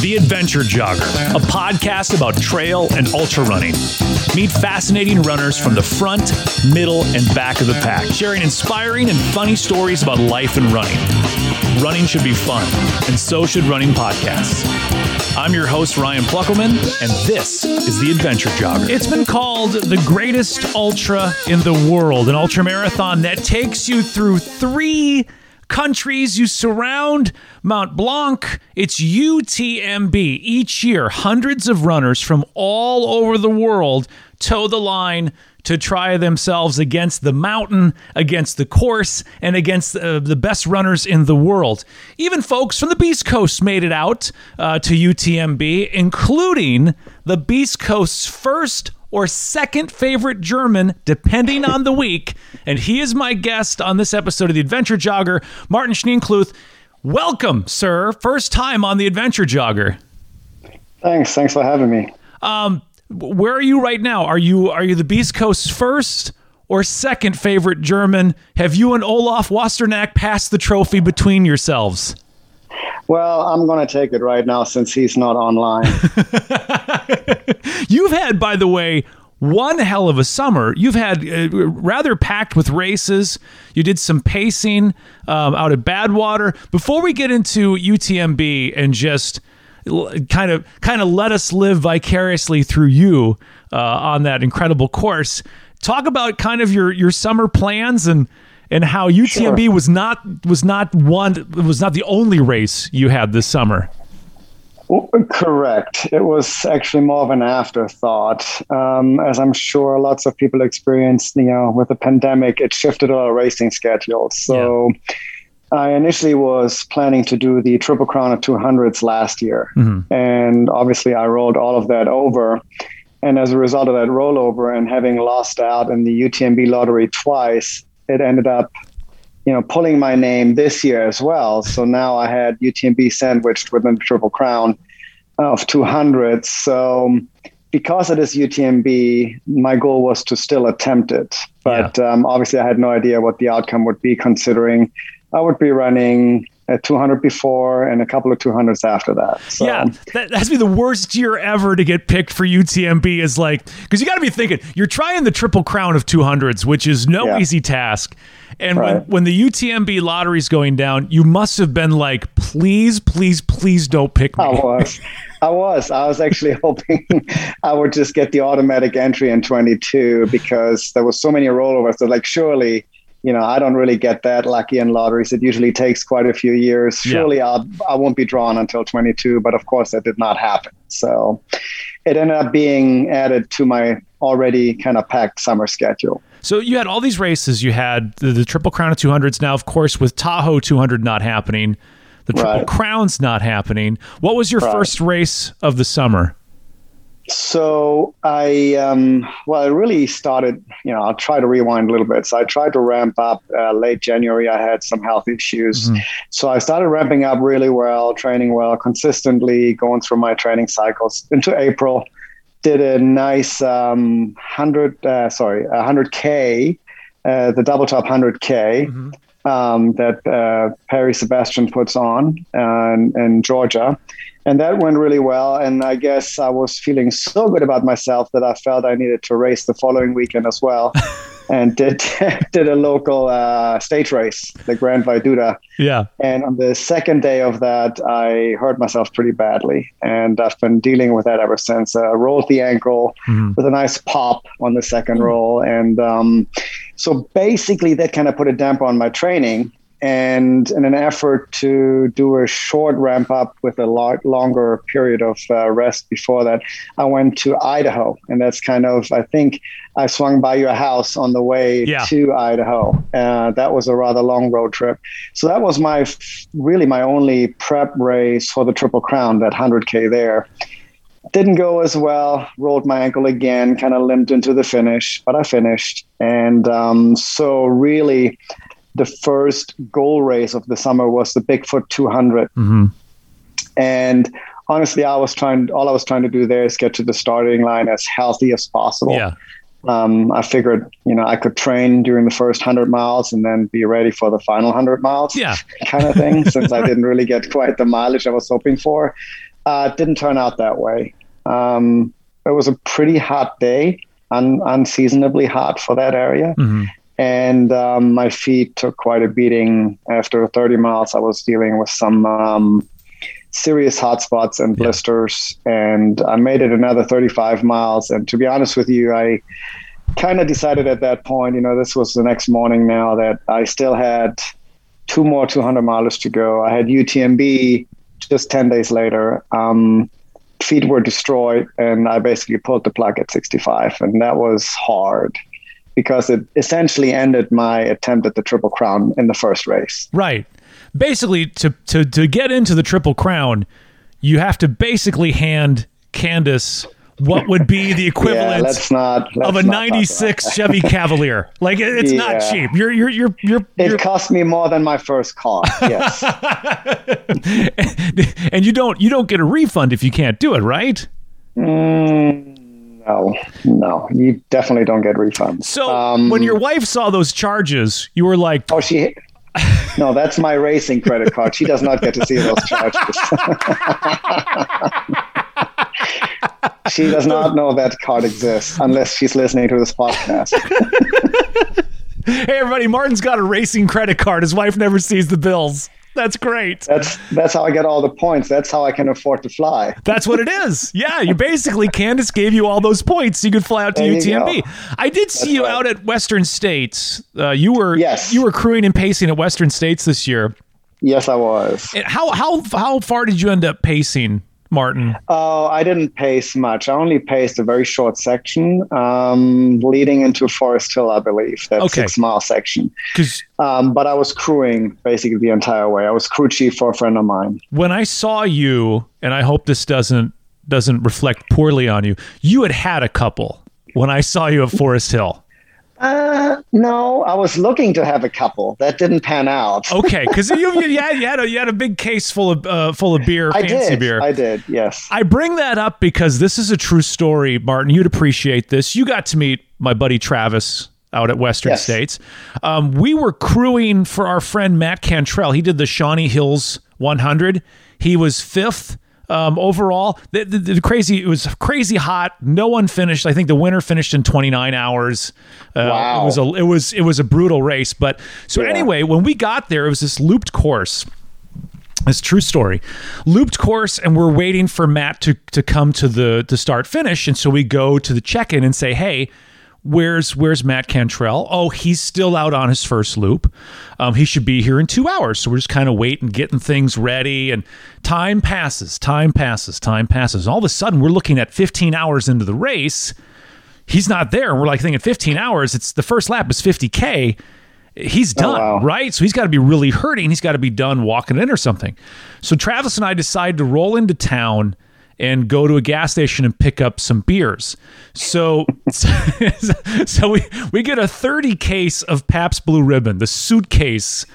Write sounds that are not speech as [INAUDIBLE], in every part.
The Adventure Jogger, a podcast about trail and ultra running. Meet fascinating runners from the front, middle, and back of the pack, sharing inspiring and funny stories about life and running. Running should be fun, and so should running podcasts. I'm your host, Ryan Pluckelman, and this is The Adventure Jogger. It's been called the greatest ultra in the world, an ultra marathon that takes you through three countries. You surround Mount Blanc. It's UTMB. Each year, hundreds of runners from all over the world toe the line to try themselves against the mountain, against the course, and against uh, the best runners in the world. Even folks from the Beast Coast made it out uh, to UTMB, including the Beast Coast's first or second favorite German, depending on the week. And he is my guest on this episode of The Adventure Jogger, Martin Schneekloth. Welcome, sir. First time on The Adventure Jogger. Thanks. Thanks for having me. Um, where are you right now? Are you are you the Beast Coast's first or second favorite German? Have you and Olaf Wasternack passed the trophy between yourselves? Well, I'm going to take it right now since he's not online. [LAUGHS] You've had, by the way, one hell of a summer. You've had uh, rather packed with races. You did some pacing um, out at Badwater. Before we get into UTMB and just kind of kind of let us live vicariously through you uh, on that incredible course. Talk about kind of your your summer plans and and how UTMB sure. was not was not one was not the only race you had this summer. Correct. It was actually more of an afterthought, um, as I'm sure lots of people experienced. You know, with the pandemic, it shifted our racing schedules. So. Yeah I initially was planning to do the Triple Crown of 200s last year. Mm-hmm. And obviously, I rolled all of that over. And as a result of that rollover and having lost out in the UTMB lottery twice, it ended up, you know, pulling my name this year as well. So now I had UTMB sandwiched within the Triple Crown of 200. So because it is UTMB, my goal was to still attempt it. But yeah. um, obviously, I had no idea what the outcome would be, considering I would be running a 200 before and a couple of 200s after that. So. Yeah, that has to be the worst year ever to get picked for UTMB. Is like because you got to be thinking you're trying the triple crown of 200s, which is no yeah. easy task. And right. when, when the UTMB lottery's going down, you must have been like, please, please, please don't pick me. I was. I was. I was actually [LAUGHS] hoping I would just get the automatic entry in 22 because there was so many rollovers. So like, surely you know, I don't really get that lucky in lotteries. It usually takes quite a few years. Surely yeah. I'll, I won't be drawn until 22, but of course that did not happen. So it ended up being added to my already kind of packed summer schedule. So you had all these races. You had the, the Triple Crown of 200s. Now, of course, with Tahoe 200 not happening, the Triple right. Crown's not happening. What was your right. first race of the summer? So I, um, well, I really started, you know, I'll try to rewind a little bit. So I tried to ramp up uh, late January. I had some health issues. Mm-hmm. So I started ramping up really well, training well, consistently going through my training cycles into April. Did a nice um, 100, uh, sorry, 100K, uh, the double top 100K. Mm-hmm. Um, that uh, Perry Sebastian puts on uh, in, in Georgia and that went really well. And I guess I was feeling so good about myself that I felt I needed to race the following weekend as well. [LAUGHS] and did [LAUGHS] did a local uh, stage race, the Grand Viaduta. Yeah. And on the second day of that, I hurt myself pretty badly, and I've been dealing with that ever since. Uh, rolled the ankle mm-hmm. with a nice pop on the second mm-hmm. roll, and um, so basically that kind of put a damper on my training and in an effort to do a short ramp up with a lot longer period of uh, rest before that, I went to Idaho, and that's kind of I think I swung by your house on the way yeah. to Idaho. Uh, that was a rather long road trip, so that was my really my only prep race for the Triple Crown, that 100k there. Didn't go as well. Rolled my ankle again, kind of limped into the finish, but I finished. And um, so, really, the first goal race of the summer was the Bigfoot 200. Mm-hmm. And honestly, I was trying, all I was trying to do there is get to the starting line as healthy as possible. Yeah. Um, I figured, you know, I could train during the first hundred miles and then be ready for the final hundred miles, yeah, [LAUGHS] kind of thing. since I didn't really get quite the mileage I was hoping for, uh, it didn't turn out that way. Um, it was a pretty hot day, un- unseasonably hot for that area. Mm-hmm. And um, my feet took quite a beating. After 30 miles, I was dealing with some um, serious hot spots and blisters. Yeah. And I made it another 35 miles. And to be honest with you, I kind of decided at that point, you know, this was the next morning now that I still had two more 200 miles to go. I had UTMB just 10 days later. Um, feet were destroyed, and I basically pulled the plug at 65. And that was hard because it essentially ended my attempt at the Triple Crown in the first race. Right basically to to to get into the triple crown, you have to basically hand Candice what would be the [LAUGHS] equivalent yeah, let's not, let's of a 96 Chevy [LAUGHS] Cavalier. Like it's yeah. not cheap. You're, you're, you're, you're, it cost me more than my first car. Yes. [LAUGHS] and you don't, you don't get a refund if you can't do it, right? Mm, no, no, you definitely don't get refunds. So um, when your wife saw those charges, you were like, "Oh, she [LAUGHS] no, that's my racing credit card. She does not get to see those charges. [LAUGHS] she does not know that card exists unless she's listening to this podcast. [LAUGHS] hey, everybody, Martin's got a racing credit card. His wife never sees the bills. That's great. That's that's how I get all the points. That's how I can afford to fly. That's what it is. Yeah, you basically Candice gave you all those points so you could fly out to there UTMB. I did see that's you right. out at Western States. Uh, you were yes. you were crewing and pacing at Western States this year. Yes, I was. And how how how far did you end up pacing Martin? Oh, I didn't pace much. I only paced a very short section um, leading into Forest Hill, I believe. That okay. six mile section. Um, but I was crewing basically the entire way. I was crew chief for a friend of mine. When I saw you, and I hope this doesn't doesn't reflect poorly on you, you had had a couple when I saw you at Forest Hill. Uh, no, I was looking to have a couple. That didn't pan out. [LAUGHS] okay, because you, you, had, you, had a, you had a big case full of uh, full of beer, I fancy did. beer. I did, yes. I bring that up because this is a true story, Martin. You'd appreciate this. You got to meet my buddy Travis out at Western yes. States. Um, we were crewing for our friend Matt Cantrell. He did the Shawnee Hills 100. He was fifth um, overall, the, the, the, crazy it was crazy hot. No one finished. I think the winner finished in 29 hours. Uh, wow. It was a it was it was a brutal race. But so yeah. anyway, when we got there, it was this looped course. It's true story. Looped course, and we're waiting for Matt to to come to the to start finish, and so we go to the check in and say, "Hey, Where's Where's Matt Cantrell? Oh, he's still out on his first loop. Um, he should be here in two hours. So we're just kind of waiting, getting things ready, and time passes, time passes, time passes. All of a sudden, we're looking at 15 hours into the race. He's not there, and we're like thinking 15 hours. It's the first lap is 50k. He's oh, done, oh, wow. right? So he's got to be really hurting. He's got to be done walking in or something. So Travis and I decide to roll into town and go to a gas station and pick up some beers. [LAUGHS] So, so we we get a 30 case of Pabst Blue Ribbon, the suitcase.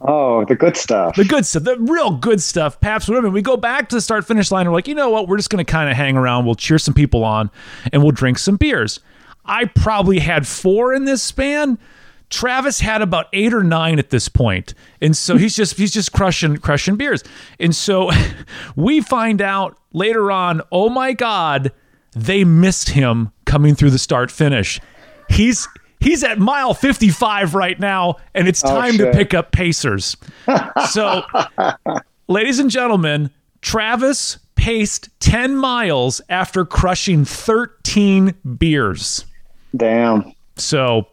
Oh, the good stuff. The good stuff, the real good stuff. Pabst Blue Ribbon. We go back to the start finish line. We're like, you know what? We're just going to kind of hang around. We'll cheer some people on, and we'll drink some beers. I probably had four in this span. Travis had about eight or nine at this point, and so he's just he's just crushing crushing beers. And so [LAUGHS] we find out later on, oh my god, they missed him coming through the start finish. He's he's at mile 55 right now, and it's oh, time oh, to pick up Pacers. [LAUGHS] so, ladies and gentlemen, Travis paced 10 miles after crushing 13 beers. Damn. So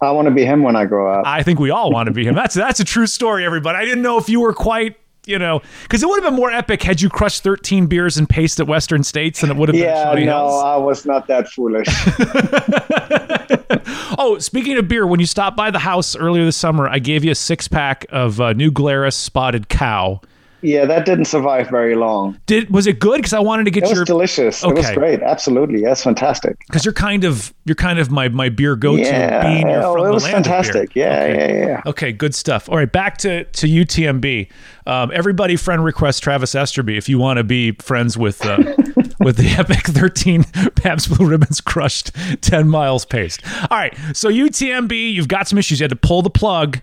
I want to be him when I grow up. I think we all want to be him. That's that's a true story, everybody. I didn't know if you were quite, you know, because it would have been more epic had you crushed 13 beers and paced at Western States, and it would have yeah, been. Yeah, no, Hills. I was not that foolish. [LAUGHS] oh, speaking of beer, when you stopped by the house earlier this summer, I gave you a six pack of uh, New Glarus Spotted Cow. Yeah, that didn't survive very long. Did was it good? Because I wanted to get it your. was delicious. Okay. It was great. Absolutely, that's fantastic. Because you're kind of you're kind of my my beer go to yeah. being. You're oh, it was fantastic. Yeah, okay. yeah, yeah. Okay, good stuff. All right, back to to UTMB. Um, everybody, friend request Travis Esterby if you want to be friends with uh, [LAUGHS] with the epic 13 Pabst Blue Ribbons crushed 10 miles pace. All right, so UTMB, you've got some issues. You had to pull the plug.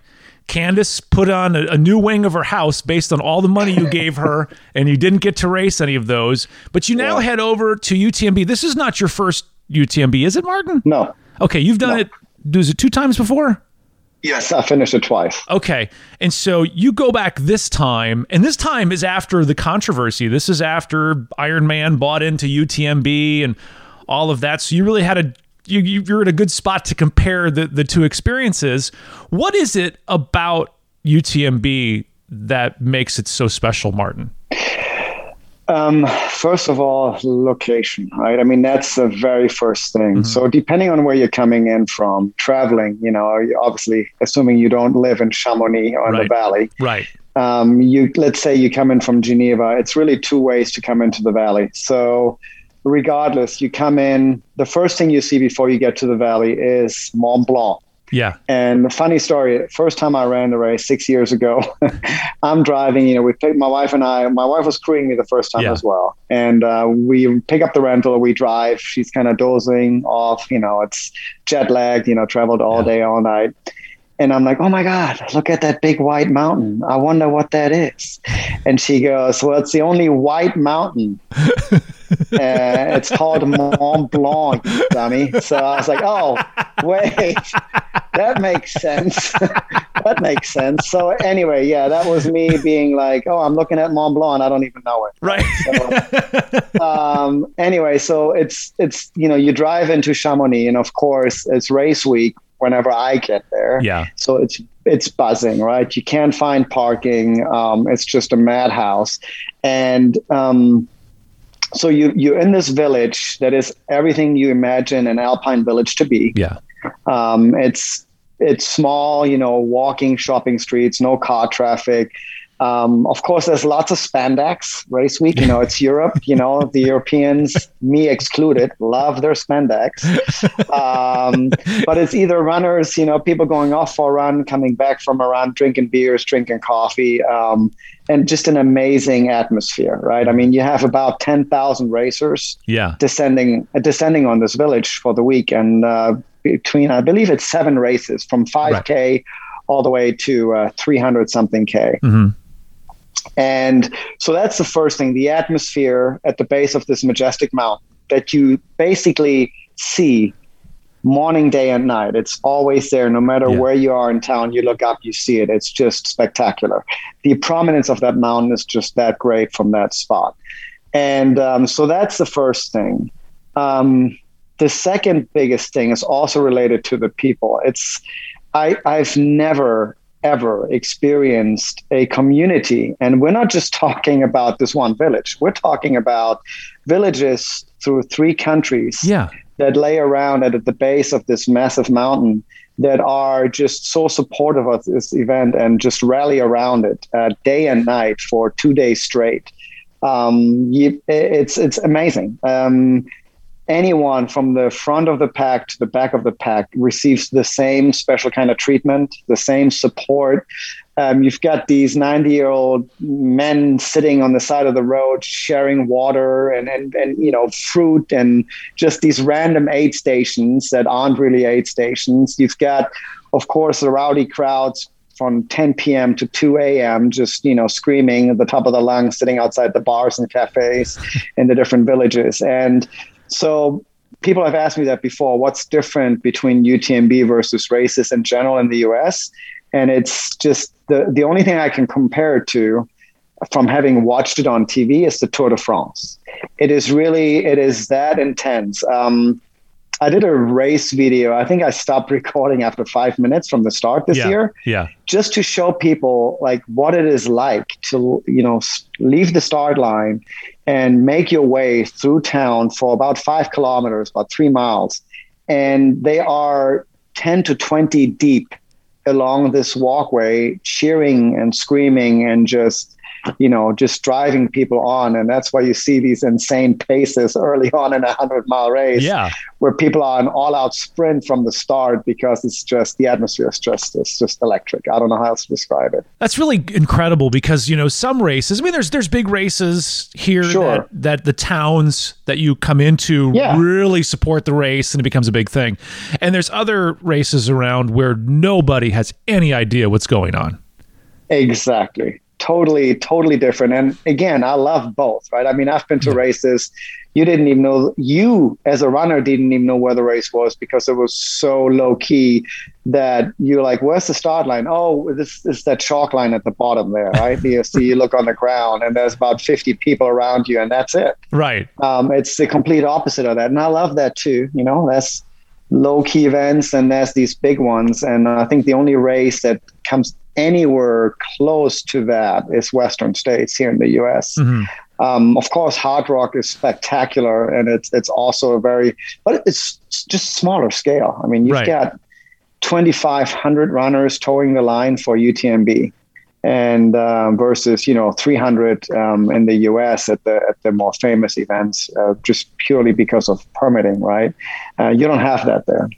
Candice put on a, a, new wing of her house based on all the money you gave her, [LAUGHS] and you didn't get to race any of those. But you now yeah. head over to UTMB. This is not your first UTMB, is it, Martin? No. Okay, you've done no. it. Was it two times before? Yes, I finished it twice. Okay. And so you go back this time, and this time is after the controversy. This is after Ironman bought into UTMB and all of that. So you really had a you, you're in a good spot to compare the, the two experiences. What is it about UTMB that makes it so special, Martin? Um, first of all, location, right? I mean, that's the very first thing. Mm-hmm. So, depending on where you're coming in from, traveling, you know, obviously, assuming you don't live in Chamonix or in right. the valley, right? Um, you let's say you come in from Geneva. It's really two ways to come into the valley. So, regardless, you come in. The first thing you see before you get to the valley is Mont Blanc. Yeah. And funny story, first time I ran the race six years ago, [LAUGHS] I'm driving, you know, we picked my wife and I, my wife was crewing me the first time yeah. as well. And uh, we pick up the rental, we drive, she's kind of dozing off, you know, it's jet lagged, you know, traveled all yeah. day, all night. And I'm like, oh my God, look at that big white mountain. I wonder what that is. And she goes, well, it's the only white mountain. [LAUGHS] uh, it's called Mont Blanc, dummy. So I was like, oh, wait, that makes sense. [LAUGHS] that makes sense. So anyway, yeah, that was me being like, oh, I'm looking at Mont Blanc. I don't even know it. Right. So, um, anyway, so it's, it's, you know, you drive into Chamonix and of course it's race week whenever I get there. Yeah. So it's it's buzzing, right? You can't find parking. Um, it's just a madhouse, and um, so you you're in this village that is everything you imagine an alpine village to be. Yeah. Um, it's it's small, you know, walking shopping streets, no car traffic. Um, of course, there's lots of spandex race week. You know, it's Europe. You know, the Europeans, [LAUGHS] me excluded, love their spandex. Um, but it's either runners, you know, people going off for a run, coming back from a run, drinking beers, drinking coffee, um, and just an amazing atmosphere, right? I mean, you have about ten thousand racers, yeah, descending descending on this village for the week, and uh, between I believe it's seven races from five k. Right. All the way to uh, 300 something K. Mm-hmm. And so that's the first thing the atmosphere at the base of this majestic mountain that you basically see morning, day, and night. It's always there, no matter yeah. where you are in town. You look up, you see it. It's just spectacular. The prominence of that mountain is just that great from that spot. And um, so that's the first thing. Um, the second biggest thing is also related to the people. It's I, I've never ever experienced a community. And we're not just talking about this one village, we're talking about villages through three countries yeah. that lay around at the base of this massive mountain that are just so supportive of this event and just rally around it uh, day and night for two days straight. Um, you, it's it's amazing. Um, anyone from the front of the pack to the back of the pack receives the same special kind of treatment, the same support. Um, you've got these 90 year old men sitting on the side of the road sharing water and, and, and, you know, fruit and just these random aid stations that aren't really aid stations. You've got, of course, the rowdy crowds from 10 p.m. to 2 a.m., just you know, screaming at the top of the lungs, sitting outside the bars and cafes in the different villages. And so people have asked me that before. What's different between UTMB versus races in general in the US? And it's just the, the only thing I can compare it to from having watched it on TV is the Tour de France. It is really, it is that intense. Um, I did a race video. I think I stopped recording after five minutes from the start this yeah, year. Yeah. Just to show people like what it is like to, you know, leave the start line and make your way through town for about five kilometers, about three miles. And they are 10 to 20 deep along this walkway, cheering and screaming and just you know, just driving people on. And that's why you see these insane paces early on in a 100 mile race. Yeah. Where people are an all out sprint from the start because it's just the atmosphere is just, it's just electric. I don't know how else to describe it. That's really incredible because, you know, some races, I mean, there's, there's big races here sure. that, that the towns that you come into yeah. really support the race and it becomes a big thing. And there's other races around where nobody has any idea what's going on. Exactly totally totally different. And again i love both right? I mean i've been to races. You didn't even know you as a runner didn't even know where the race was because it was so low key that you're like where's the start line? Oh this is that chalk line at the bottom there right? You see you look on the ground and there's about 50 people around you and that's it. Right. Um, it's the complete opposite of that. And i love that too you know? That's low key events and there's these big ones. And i think the only race that comes anywhere close to that is Western states here in the U.S. Mm-hmm. Um, of course, Hardrock is spectacular, and it's it's also a very, but it's just smaller scale. I mean, you've right. got 2,500 runners towing the line for UTMB, and um, versus you know 300 um, in the U.S. at the at the more famous events, uh, just purely because of permitting. Right, uh, you don't have that there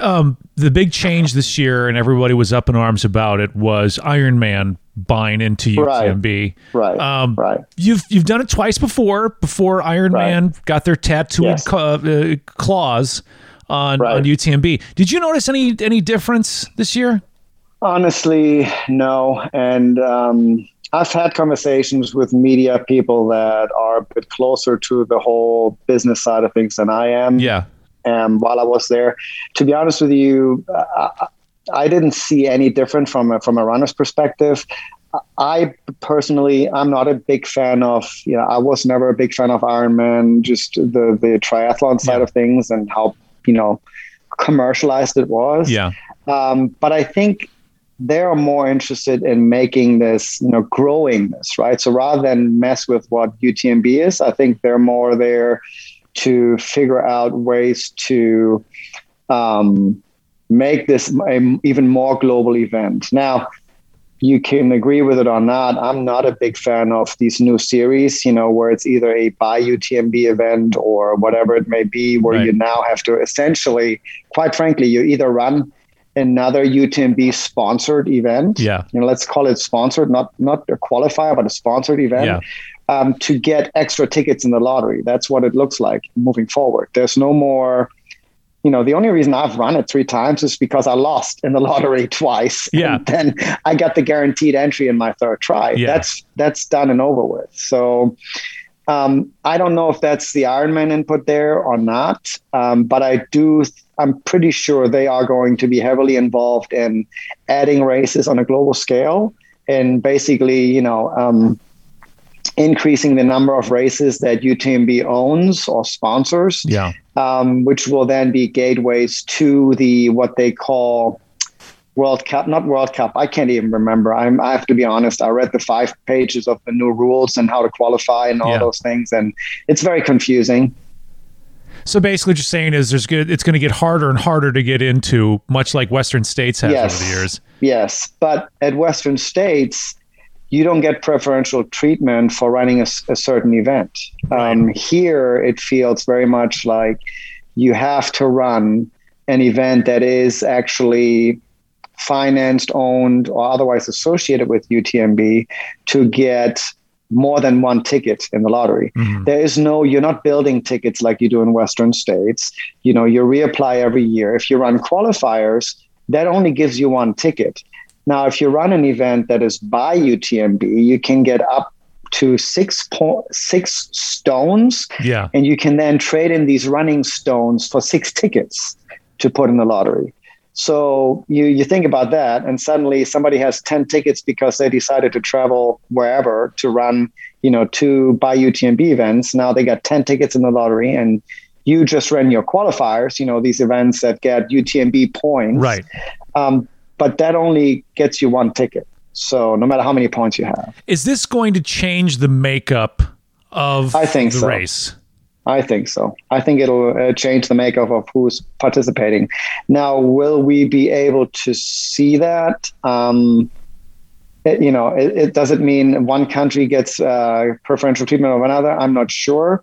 um, the big change this year, and everybody was up in arms about it, was Ironman buying into UTMB. Right. Um, right. You've you've done it twice before. Before Ironman right. got their tattooed yes. uh, claws on right. on UTMB. Did you notice any any difference this year? Honestly, no. And um, I've had conversations with media people that are a bit closer to the whole business side of things than I am. Yeah um, while I was there. To be honest with you, uh, I didn't see any different from a, from a runner's perspective. I personally, I'm not a big fan of, you know, I was never a big fan of Ironman, just the the triathlon side yeah. of things and how, you know, commercialized it was. Yeah. Um, but I think they're more interested in making this, you know, growing this, right? So rather than mess with what UTMB is, I think they're more there to figure out ways to um, make this a even more global event. Now, you can agree with it or not. I'm not a big fan of these new series, you know, where it's either a by UTMB event or whatever it may be, where right. you now have to essentially, quite frankly, you either run another UTMB sponsored event. Yeah. You know, let's call it sponsored, not not a qualifier, but a sponsored event. Yeah um, to get extra tickets in the lottery. That's what it looks like moving forward. There's no more. You know, the only reason I've run it three times is because I lost in the lottery [LAUGHS] twice. Yeah. And then I got the guaranteed entry in my third try. Yeah. That's that's done and over with. So um, I don't know if that's the Ironman input there or not, um, but I do. I'm pretty sure they are going to be heavily involved in adding races on a global scale and basically, you know, um, increasing the number of races that UTMB owns or sponsors, yeah. um, which will then be gateways to the what they call World Cup, not World Cup. I can't even remember. I'm, I have to be honest. I read the five pages of the new rules and how to qualify and all yeah. those things, and it's very confusing. So basically, just saying is there's good. It's going to get harder and harder to get into, much like Western states have yes. over the years. Yes, but at Western states, you don't get preferential treatment for running a, a certain event. Um, here, it feels very much like you have to run an event that is actually financed, owned, or otherwise associated with UTMB to get more than one ticket in the lottery. Mm-hmm. There is no, you're not building tickets like you do in Western states. You know, you reapply every year. If you run qualifiers, that only gives you one ticket. Now, if you run an event that is by UTMB, you can get up to six po- six stones. Yeah. And you can then trade in these running stones for six tickets to put in the lottery. So you you think about that, and suddenly somebody has ten tickets because they decided to travel wherever to run, you know, two by UTMB events. Now they got ten tickets in the lottery, and you just ran your qualifiers. You know, these events that get UTMB points. Right. Um, but that only gets you one ticket. So no matter how many points you have. Is this going to change the makeup of I think the so. race? I think so. I think it'll uh, change the makeup of who's participating. Now, will we be able to see that? Um, it, you know, it, it, doesn't mean one country gets uh, preferential treatment of another. I'm not sure.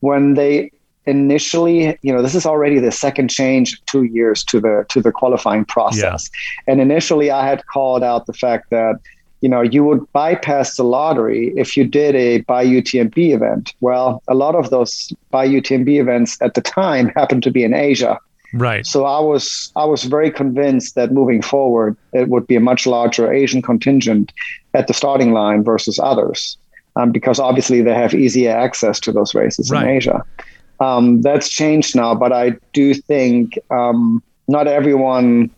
When they initially, you know, this is already the second change two years to the to the qualifying process, yeah. and initially I had called out the fact that you know you would bypass the lottery if you did a by UTMB event. Well, a lot of those by UTMB events at the time happened to be in Asia. Right. So I was I was very convinced that moving forward it would be a much larger Asian contingent at the starting line versus others, um, because obviously they have easier access to those races right. in Asia. Um, that's changed now, but I do think um, not everyone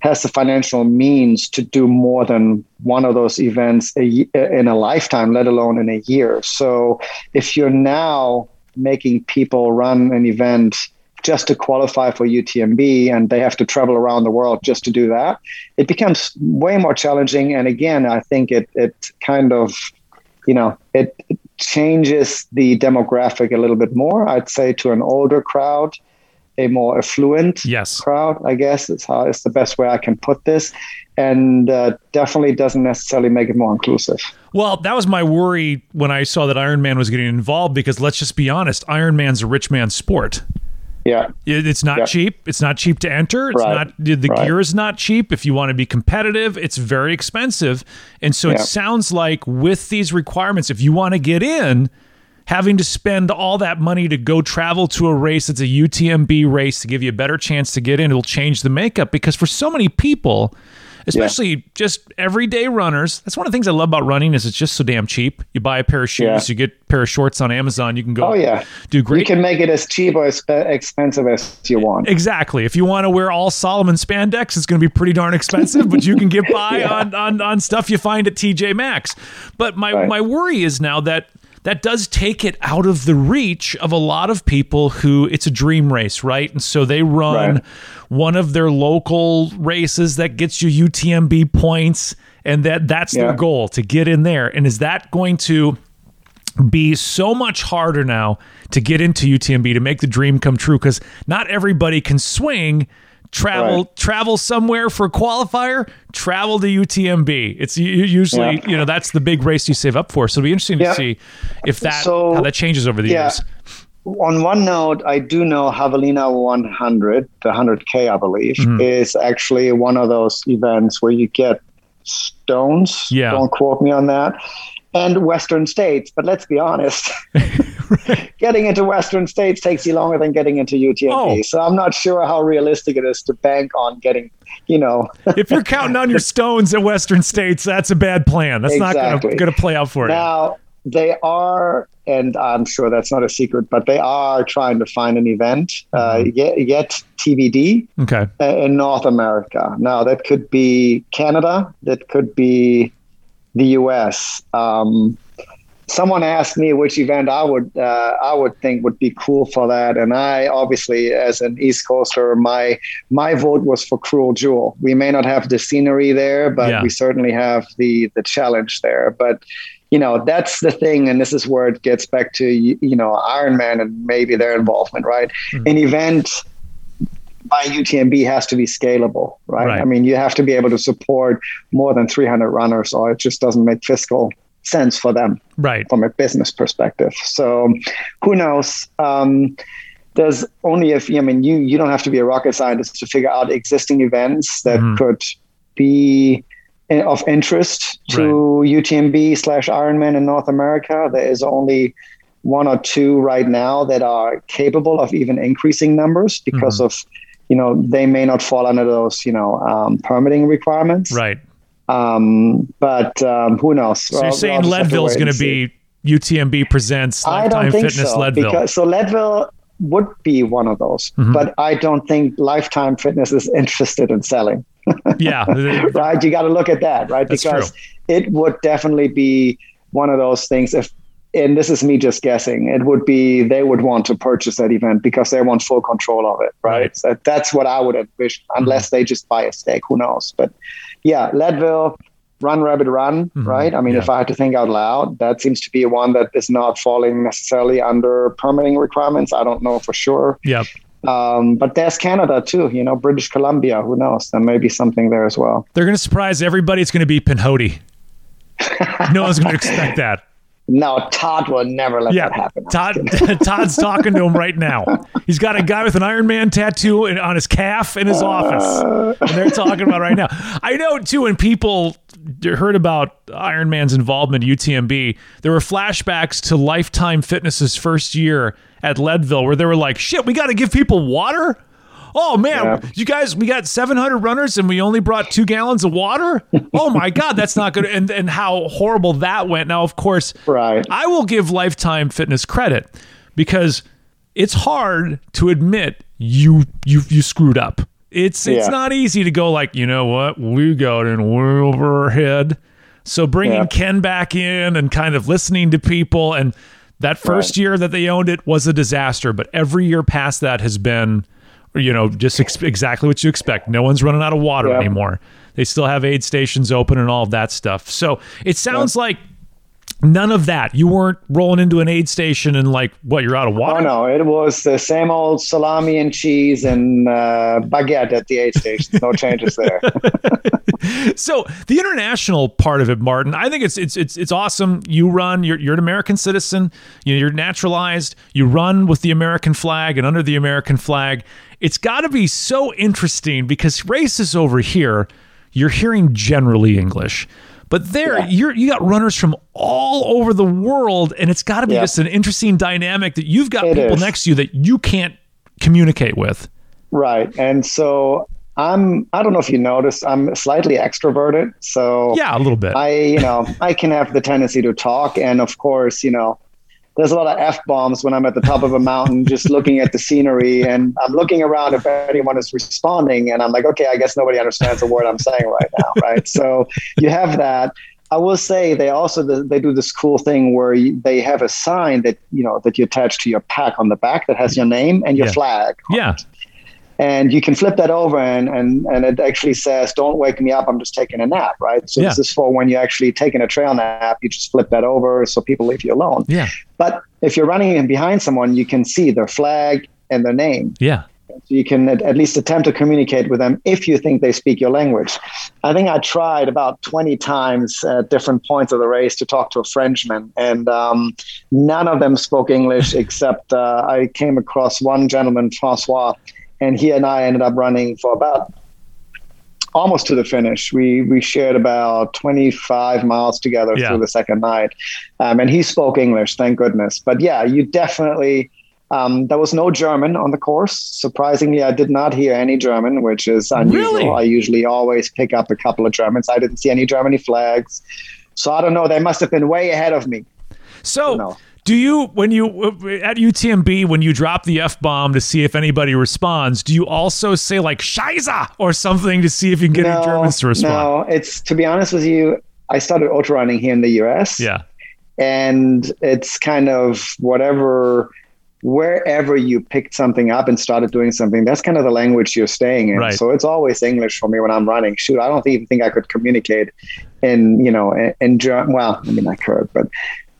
has the financial means to do more than one of those events a, in a lifetime, let alone in a year. So if you're now making people run an event just to qualify for UTMB and they have to travel around the world just to do that, it becomes way more challenging. And again, I think it it kind of, you know, it, it changes the demographic a little bit more. I'd say to an older crowd, a more affluent yes. crowd, I guess is how is the best way I can put this. And uh, definitely doesn't necessarily make it more inclusive. Well, that was my worry when I saw that Ironman was getting involved because let's just be honest, Ironman's a rich man's sport. Yeah. It's not yeah. cheap. It's not cheap to enter. It's right. not the right. gear is not cheap. If you want to be competitive, it's very expensive. And so yeah. it sounds like with these requirements, if you want to get in, having to spend all that money to go travel to a race that's a UTMB race to give you a better chance to get in, it'll change the makeup because for so many people, especially yeah. just everyday runners. That's one of the things I love about running is it's just so damn cheap. You buy a pair of shoes, yeah. you get a pair of shorts on Amazon, you can go. Oh yeah, do great. You can make it as cheap or as expensive as you want. Exactly. If you want to wear all Salomon spandex, it's going to be pretty darn expensive, but you can get by [LAUGHS] yeah. on, on on stuff you find at TJ Maxx. But my right. my worry is now that that does take it out of the reach of a lot of people who it's a dream race, right? And so they run right. one of their local races that gets you UTMB points and that that's yeah. their goal to get in there. And is that going to be so much harder now to get into UTMB to make the dream come true cuz not everybody can swing travel right. travel somewhere for a qualifier travel to utmb it's usually yeah. you know that's the big race you save up for so it'll be interesting yeah. to see if that so, how that changes over the yeah. years on one note i do know javelina 100 the 100k i believe mm-hmm. is actually one of those events where you get stones yeah don't quote me on that and Western states. But let's be honest, [LAUGHS] right. [LAUGHS] getting into Western states takes you longer than getting into UTMB. Oh. So I'm not sure how realistic it is to bank on getting, you know. [LAUGHS] if you're counting on your stones at Western states, that's a bad plan. That's exactly. not going to play out for now, you. Now, they are, and I'm sure that's not a secret, but they are trying to find an event, uh, mm-hmm. yet, yet TBD okay. in North America. Now, that could be Canada, that could be the U.S. Um, someone asked me which event I would uh, I would think would be cool for that, and I obviously, as an East Coaster, my my vote was for Cruel Jewel. We may not have the scenery there, but yeah. we certainly have the the challenge there. But you know that's the thing, and this is where it gets back to you know Ironman and maybe their involvement, right? Mm-hmm. An event by UTMB has to be scalable, right? right? I mean, you have to be able to support more than 300 runners, or it just doesn't make fiscal sense for them, right? From a business perspective. So, who knows? Um, there's only if I mean, you you don't have to be a rocket scientist to figure out existing events that mm-hmm. could be of interest to right. UTMB slash Ironman in North America. There is only one or two right now that are capable of even increasing numbers because mm-hmm. of you know, they may not fall under those, you know, um, permitting requirements. Right. Um, but um, who knows? So you're saying Leadville is going to be UTMB presents Lifetime Fitness so, Leadville? Because, so Leadville would be one of those, mm-hmm. but I don't think Lifetime Fitness is interested in selling. [LAUGHS] yeah. [LAUGHS] right. You got to look at that, right? That's because true. it would definitely be one of those things. If and this is me just guessing, it would be they would want to purchase that event because they want full control of it, right? right. So that's what I would envision, unless mm-hmm. they just buy a stake. Who knows? But yeah, Leadville, Run Rabbit Run, mm-hmm. right? I mean, yeah. if I had to think out loud, that seems to be one that is not falling necessarily under permitting requirements. I don't know for sure. Yep. Um, but there's Canada too, you know, British Columbia. Who knows? There may be something there as well. They're going to surprise everybody. It's going to be Pinhoti. [LAUGHS] no one's going to expect that. No, Todd will never let yeah, that happen. Todd, [LAUGHS] Todd's talking to him right now. [LAUGHS] He's got a guy with an Ironman tattoo on his calf in his uh, office, and they're talking about right now. I know too. When people heard about Ironman's involvement at UTMB, there were flashbacks to Lifetime Fitness's first year at Leadville, where they were like, "Shit, we got to give people water." Oh man, yeah. you guys, we got 700 runners and we only brought two gallons of water. Oh my God, that's not good. And and how horrible that went. Now, of course, right. I will give Lifetime Fitness credit because it's hard to admit you you you screwed up. It's it's yeah. not easy to go like, you know what, we got in way over our head. So bringing yeah. Ken back in and kind of listening to people and that first right. year that they owned it was a disaster, but every year past that has been you know, just ex- exactly what you expect. No one's running out of water yeah. anymore. They still have aid stations open and all of that stuff. So it sounds yeah. like none of that. You weren't rolling into an aid station and like, what, you're out of water? Oh, no. It was the same old salami and cheese and uh, baguette at the aid station. No changes there. [LAUGHS] so the international part of it, Martin, I think it's it's it's it's awesome. You run, you're you're an American citizen, you know, you're naturalized, you run with the American flag and under the American flag it's got to be so interesting because races over here, you're hearing generally English. But there, yeah. you're you got runners from all over the world, and it's got to be yeah. just an interesting dynamic that you've got it people is. next to you that you can't communicate with. Right, and so I'm. I don't know if you noticed, I'm slightly extroverted. So yeah, a little bit. I, you know, I can have the tendency to talk, and of course, you know, there's a lot of f bombs when I'm at the top of a mountain, just looking at the scenery, and I'm looking around if anyone is responding, and I'm like, okay, I guess nobody understands a word I'm saying right now, right? So you have that. I will say they also they do this cool thing where you, they have a sign that you know that you attach to your pack on the back that has your name and your yeah. flag. Yeah. It and you can flip that over and, and, and it actually says, don't wake me up. I'm just taking a nap. Right. So yeah. this is for when you're actually taking a trail nap, you just flip that over so people leave you alone. Yeah. But if you're running behind someone, you can see their flag and their name. Yeah. So you can at least attempt to communicate with them if you think they speak your language. I think I tried about 20 times at different points of the race to talk to a Frenchman, and um, none of them spoke English [LAUGHS] except uh, I came across one gentleman, Francois, and he and I ended up running for about almost to the finish. We we shared about 25 miles together yeah. through the second night, um, and he spoke English, thank goodness. But yeah, you definitely. Um, there was no German on the course. Surprisingly, I did not hear any German, which is unusual. Really? I usually always pick up a couple of Germans. I didn't see any Germany flags, so I don't know. They must have been way ahead of me. So. Do you when you at UTMB when you drop the f bomb to see if anybody responds? Do you also say like "Scheiße" or something to see if you can get no, any Germans to respond? No, it's to be honest with you. I started ultra running here in the U.S. Yeah, and it's kind of whatever wherever you picked something up and started doing something, that's kind of the language you're staying in. Right. So it's always English for me when I'm running. Shoot, I don't even think I could communicate in, you know, in, in German. Well, I mean, I could, but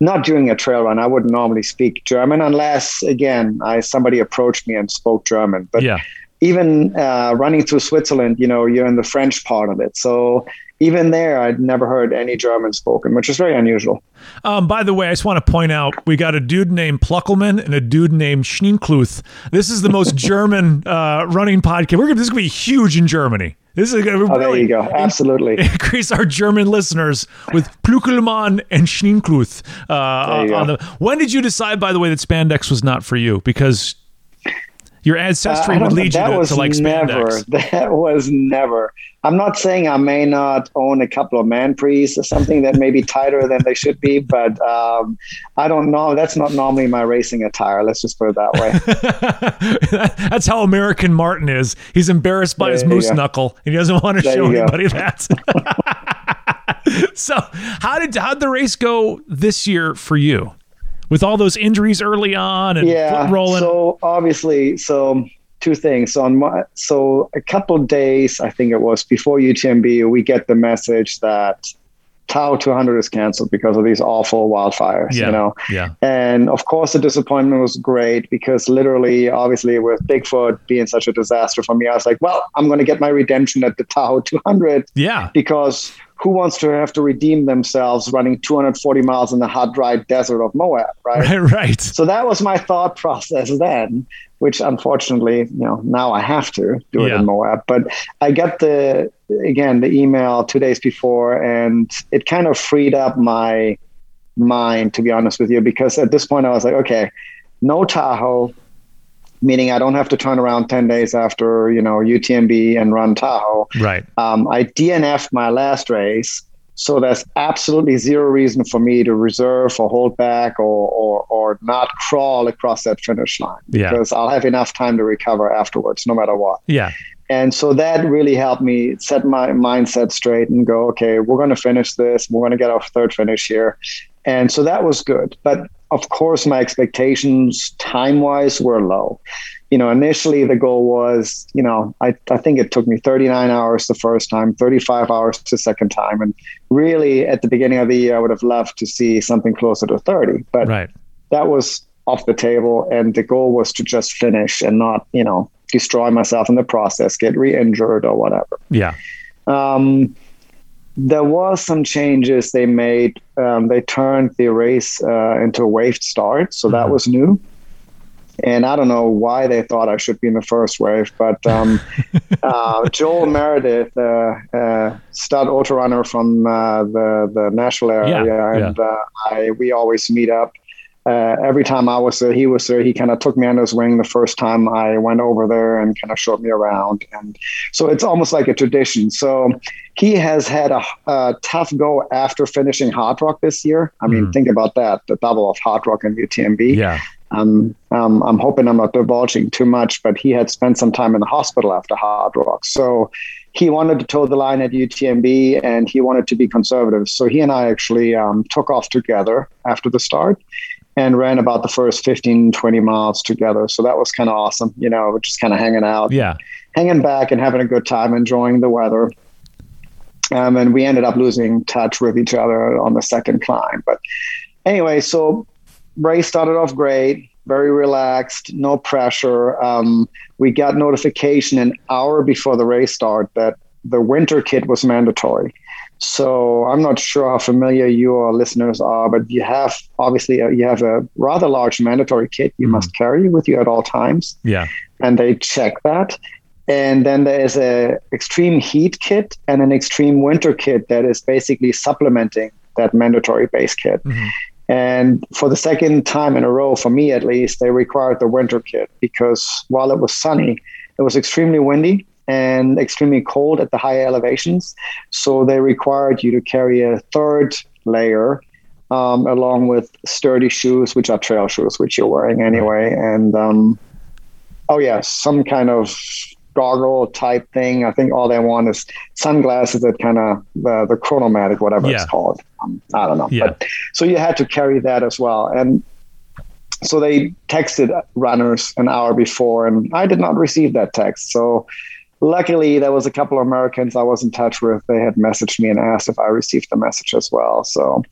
not during a trail run. I wouldn't normally speak German unless, again, I somebody approached me and spoke German. But yeah. even uh, running through Switzerland, you know, you're in the French part of it. So even there, I'd never heard any German spoken, which is very unusual. Um, by the way, I just want to point out we got a dude named Pluckelman and a dude named Schneekloth. This is the most [LAUGHS] German uh, running podcast. We're gonna, this is going to be huge in Germany. This is going to oh, there you go. Absolutely [LAUGHS] increase our German listeners with Pluckelman and Schneekloth. Uh, on the, when did you decide, by the way, that spandex was not for you? Because your ancestry uh, would lead you to, to like spandex. Never, [LAUGHS] that was never. I'm not saying I may not own a couple of man prees or something that may be tighter than they should be, but um, I don't know. That's not normally my racing attire. Let's just put it that way. [LAUGHS] That's how American Martin is. He's embarrassed by there his moose go. knuckle, and he doesn't want to there show anybody that. [LAUGHS] so, how did how did the race go this year for you? With all those injuries early on and yeah, foot rolling. So obviously, so two things. So on my, so a couple days, I think it was before UTMB, we get the message that Tahoe 200 is canceled because of these awful wildfires, Yeah. you know? Yeah. And of course, the disappointment was great because literally, obviously, with Bigfoot being such a disaster for me, I was like, well, I'm going to get my redemption at the Tahoe 200 Yeah. because who wants to have to redeem themselves running 240 miles in the hot, dry desert of Moab, right? [LAUGHS] Right. Right. So that was my thought process then, which unfortunately, you know, now I have to do it in Moab. But I get the again the email two days before, and it kind of freed up my mind, to be honest with you, because at this point I was like, okay, no Tahoe, meaning I don't have to turn around 10 days after, you know, UTMB and run Tahoe. Right. Um, I DNF'd my last race. So there's absolutely zero reason for me to reserve or hold back or, or, or not crawl across that finish line Yeah. because I'll have enough time to recover afterwards, no matter what. Yeah. And so that really helped me set my mindset straight and go, okay, we're going to finish this. We're going to get our third finish here. And so that was good. But of course, my expectations time wise were low. You know, initially the goal was, you know, I, I think it took me 39 hours the first time, 35 hours the second time. And really at the beginning of the year, I would have loved to see something closer to 30. But Right. that was off the table and the goal was to just finish and not you know destroy myself in the process get re-injured or whatever Yeah. um, there was some changes they made um, they turned the race uh, into a waved start so that Mhm. was new and I don't know why they thought I should be in the first wave, but um, [LAUGHS] uh, Joel Meredith, uh, uh, stud ultra runner from uh, the the Nashville area, Yeah, and uh, I we always meet up. Uh, every time I was there, he was there. He kind of took me under his wing the first time I went over there and kind of showed me around. And so it's almost like a tradition. So he has had a, a tough go after finishing Hardrock this year. I mean, Mhm. think about that the double of Hardrock and UTMB. Yeah. Um, um, I'm hoping I'm not divulging too much, but he had spent some time in the hospital after Hardrock. So he wanted to toe the line at UTMB and he wanted to be conservative. So he and I actually um, took off together after the start and ran about the first 15, 20 miles together. So that was kind of awesome. You know, just kind of hanging out, Yeah. hanging back and having a good time, enjoying the weather. Um, and we ended up losing touch with each other on the second climb. But anyway, so race started off great, very relaxed, no pressure. Um, we got notification an hour before the race start that the winter kit was mandatory. So I'm not sure how familiar your listeners are, but you have obviously uh, you have a rather large mandatory kit you Mhm. must carry with you at all times Yeah. and they check that. And then there is a extreme heat kit and an extreme winter kit that is basically supplementing that mandatory base kit. Mhm. And for the second time in a row, for me at least, they required the winter kit because while it was sunny, it was extremely windy and extremely cold at the higher elevations. So they required you to carry a third layer um, along with sturdy shoes, which are trail shoes, which you're wearing anyway. And um, oh, yeah, some kind of goggle type thing. I think all they want is sunglasses that kind of the, the chronomatic, whatever Yeah. it's called. Um, I don't know. Yeah. But, so you had to carry that as well. And so they texted runners an hour before, and I did not receive that text. So luckily, there was a couple of Americans I was in touch with. They had messaged me and asked if I received the message as well. So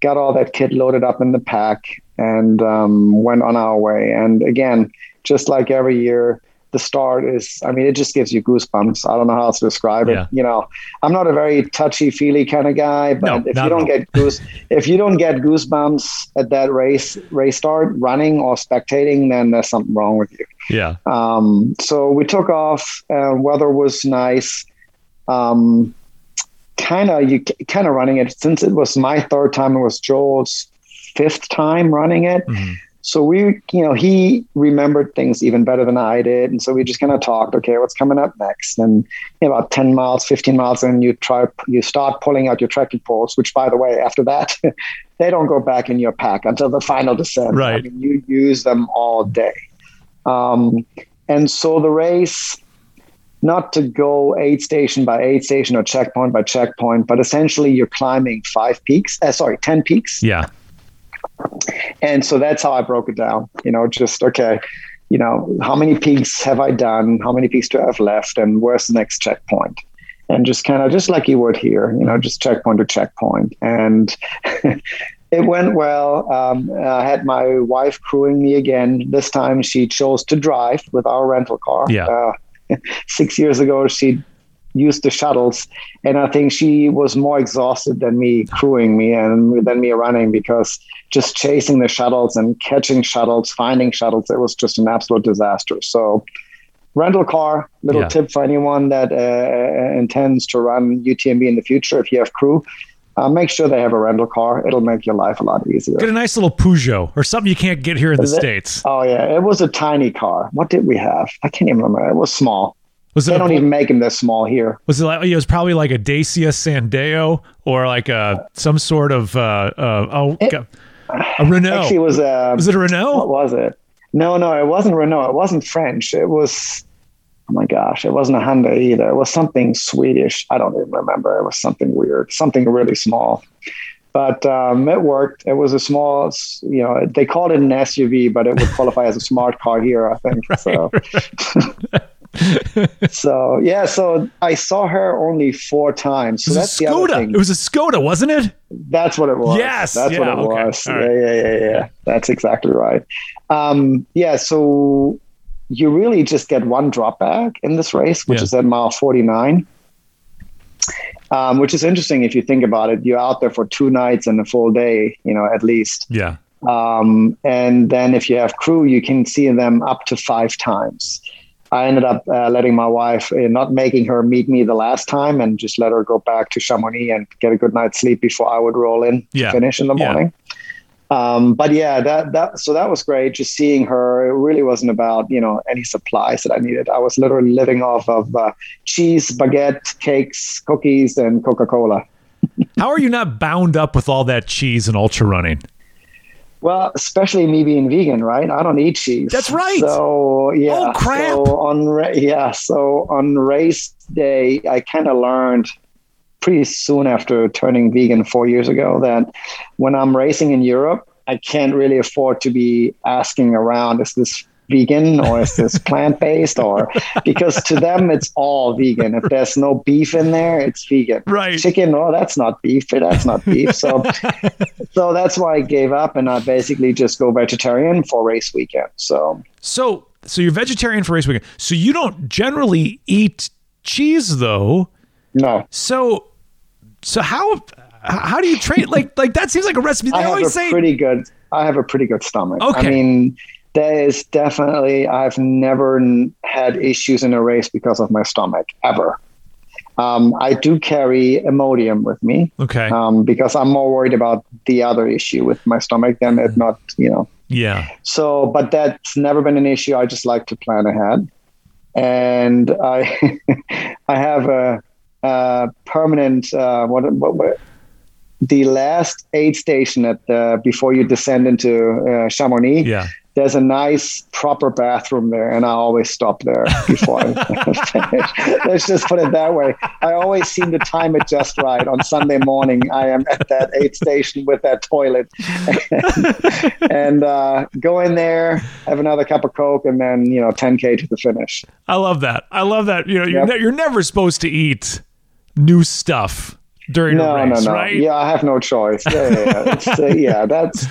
got all that kit loaded up in the pack and um, went on our way. And again, just like every year, the start is, I mean, it just gives you goosebumps. I don't know how else to describe Yeah. it. You know, I'm not a very touchy feely kind of guy, but No, if you don't get goose, [LAUGHS] if you don't get goosebumps at that race, race start running or spectating, then there's something wrong with you. Yeah. Um, so we took off. Uh, weather was nice. Um, kind of you kind of running it since it was my third time. It was Joel's fifth time running it. Mhm. So we, you know, he remembered things even better than I did, and so we just kind of talked. Okay, what's coming up next? And you know, about ten miles, fifteen miles, and you try, you start pulling out your trekking poles. Which, by the way, after that, [LAUGHS] they don't go back in your pack until the final descent. Right. I mean, you use them all day. Um, and so the race, not to go aid station by aid station or checkpoint by checkpoint, but essentially you're climbing five peaks. Uh, sorry, ten peaks. Yeah. And so that's how I broke it down. You know, just okay, you know, how many peaks have I done? How many peaks do I have left? And where's the next checkpoint? and just kind of just like you would here, you know, just checkpoint to checkpoint. And [LAUGHS] it went well. Um, I had my wife crewing me again. This time she chose to drive with our rental car. Yeah. Uh, [LAUGHS] six years ago, she used the shuttles, and I think she was more exhausted than me crewing me and than me running because just chasing the shuttles and catching shuttles, finding shuttles, it was just an absolute disaster. So rental car little yeah. tip for anyone that uh, intends to run utmb in the future if you have crew uh, make sure they have a rental car. It'll make your life a lot easier. Get a nice little peugeot or something you can't get here in the it, states. Oh yeah. It was a tiny car. What did we have? I can't even remember. It was small was it they don't even make them this small here. Was it like it was probably like a Dacia Sandero or like a some sort of uh, uh oh it, a Renault? Actually, it was a was it a Renault? What was it? No, no, it wasn't Renault. It wasn't French. It was oh my gosh, it wasn't a Hyundai either. It was something Swedish. I don't even remember. It was something weird, something really small. But um, it worked. It was a small, you know, they called it an SUV, but it would qualify as a smart car here, I think. [LAUGHS] Right. So. [LAUGHS] [LAUGHS] so yeah, so I saw her only four times. So that's the other thing. It was a Skoda, wasn't it? That's what it was. Yes, that's yeah, what it okay. was. Yeah, yeah, yeah, yeah. That's exactly right. Um, yeah, so you really just get one drop back in this race, which yeah. is at mile 49. Um, which is interesting if you think about it. You're out there for two nights and a full day, you know, at least. Yeah. Um, and then if you have crew, you can see them up to five times. I ended up uh, letting my wife, uh, not making her meet me the last time, and just let her go back to Chamonix and get a good night's sleep before I would roll in yeah. finish in the morning. Yeah. Um, but yeah, that that so that was great. Just seeing her, it really wasn't about you know any supplies that I needed. I was literally living off of uh, cheese, baguette, cakes, cookies, and Coca Cola. How are you not bound up with all that cheese and ultra running? Well, especially me being vegan, right? I don't eat cheese. That's right. So yeah. Oh crap! So on yeah, so on race day, I kind of learned pretty soon after turning vegan four years ago that when I'm racing in Europe, I can't really afford to be asking around, is this vegan or is this plant based or because to them it's all vegan. If there's no beef in there, it's vegan. Right. Chicken, oh, that's not beef. That's not beef. So [LAUGHS] so that's why I gave up and I basically just go vegetarian for race weekend. So So so you're vegetarian for race weekend. So you don't generally eat cheese though. No. So so how how do you train like like that seems like a recipe. They I have a say pretty good I have a pretty good stomach. Okay. I mean there is definitely I've never had issues in a race because of my stomach ever. Um, I do carry Imodium with me. Okay. Um, because I'm more worried about the other issue with my stomach than it not, you know. Yeah. So, but that's never been an issue. I just like to plan ahead, and I, [LAUGHS] I have a, a permanent uh, what, what, what the last aid station at the, before you descend into uh, Chamonix. Yeah there's a nice proper bathroom there and i always stop there before i [LAUGHS] finish let's just put it that way i always seem to time it just right on sunday morning i am at that aid station with that toilet and, [LAUGHS] and uh, go in there have another cup of coke and then you know 10k to the finish i love that i love that you know you're, yep. ne- you're never supposed to eat new stuff during no, race, no, no. right? Yeah, I have no choice. Yeah, yeah, yeah. uh, yeah that's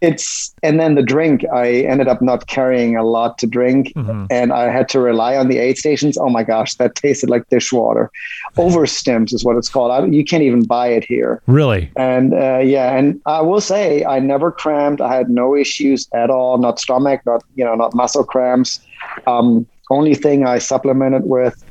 it's and then the drink i ended up not carrying a lot to drink mm-hmm. and i had to rely on the aid stations. Oh my gosh that tasted like dishwater. Overstims is what it's called. I, you can't even buy it here. Really? And uh, yeah and i will say i never crammed. I had no issues at all not stomach not you know not muscle cramps. Um, only thing i supplemented with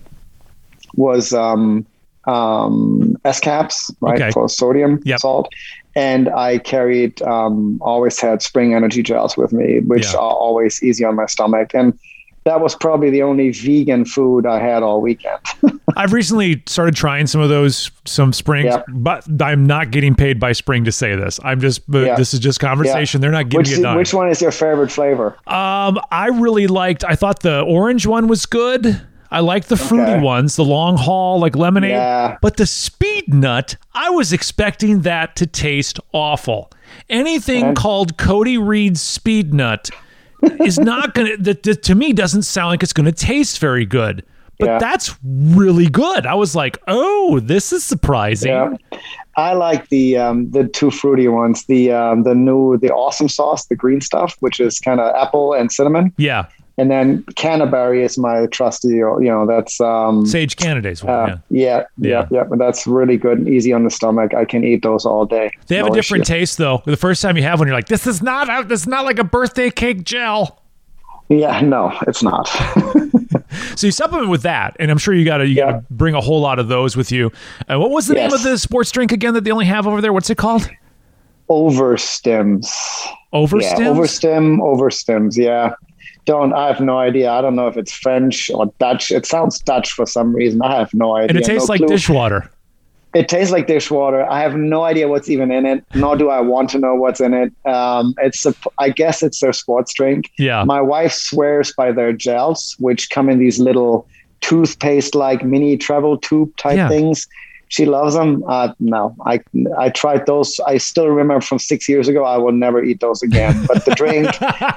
was um, um, S caps, right, okay. for sodium yep. salt and I carried um, always had spring energy gels with me, which yeah. are always easy on my stomach. And that was probably the only vegan food I had all weekend. [LAUGHS] I've recently started trying some of those, some springs, yep. but I'm not getting paid by Spring to say this. I'm just, yep. this is just conversation. Yep. They're not giving which, it. Which one is your favorite flavor? Um, I really liked. I thought the orange one was good. I like the fruity okay. ones, the long haul, like lemonade. Yeah. But the speed nut, I was expecting that to taste awful. Anything and- called Cody Reed's speed nut is not going [LAUGHS] to, to me, doesn't sound like it's going to taste very good. but Yeah. that's really good. I was like, oh, this is surprising. Yeah. I like the um, the two fruity ones. The um, the new the awesome sauce, the green stuff, which is kind of apple and cinnamon, Yeah. And then Canaberry is my trusty. You know, that's um, Sage Canaday's one. uh, yeah. yeah, Yeah. yeah. That's really good and easy on the stomach. I can eat those all day. They have No a different issue. taste though. The first time you have one, you're like, this is not this is not like a birthday cake gel. Yeah, no, it's not. [LAUGHS] So you supplement with that, and I'm sure you gotta you Yeah. gotta bring a whole lot of those with you. Uh, what was the name of the sports drink again that they only have over there? What's it called? Overstims. Overstim. Yeah, overstim, overstims. Yeah. Don't I have no idea. I don't know if it's French or Dutch. It sounds Dutch for some reason. I have no idea. and it tastes No like clue. dishwater. It tastes like dishwater. I have no idea what's even in it, nor do I want to know what's in it. Um, it's a, I guess it's their sports drink. Yeah. My wife swears by their gels, which come in these little toothpaste-like mini travel tube type Yeah. things. She loves them. Uh, no, I I tried those. I still remember from six years ago. I will never eat those again. [LAUGHS] But the drink,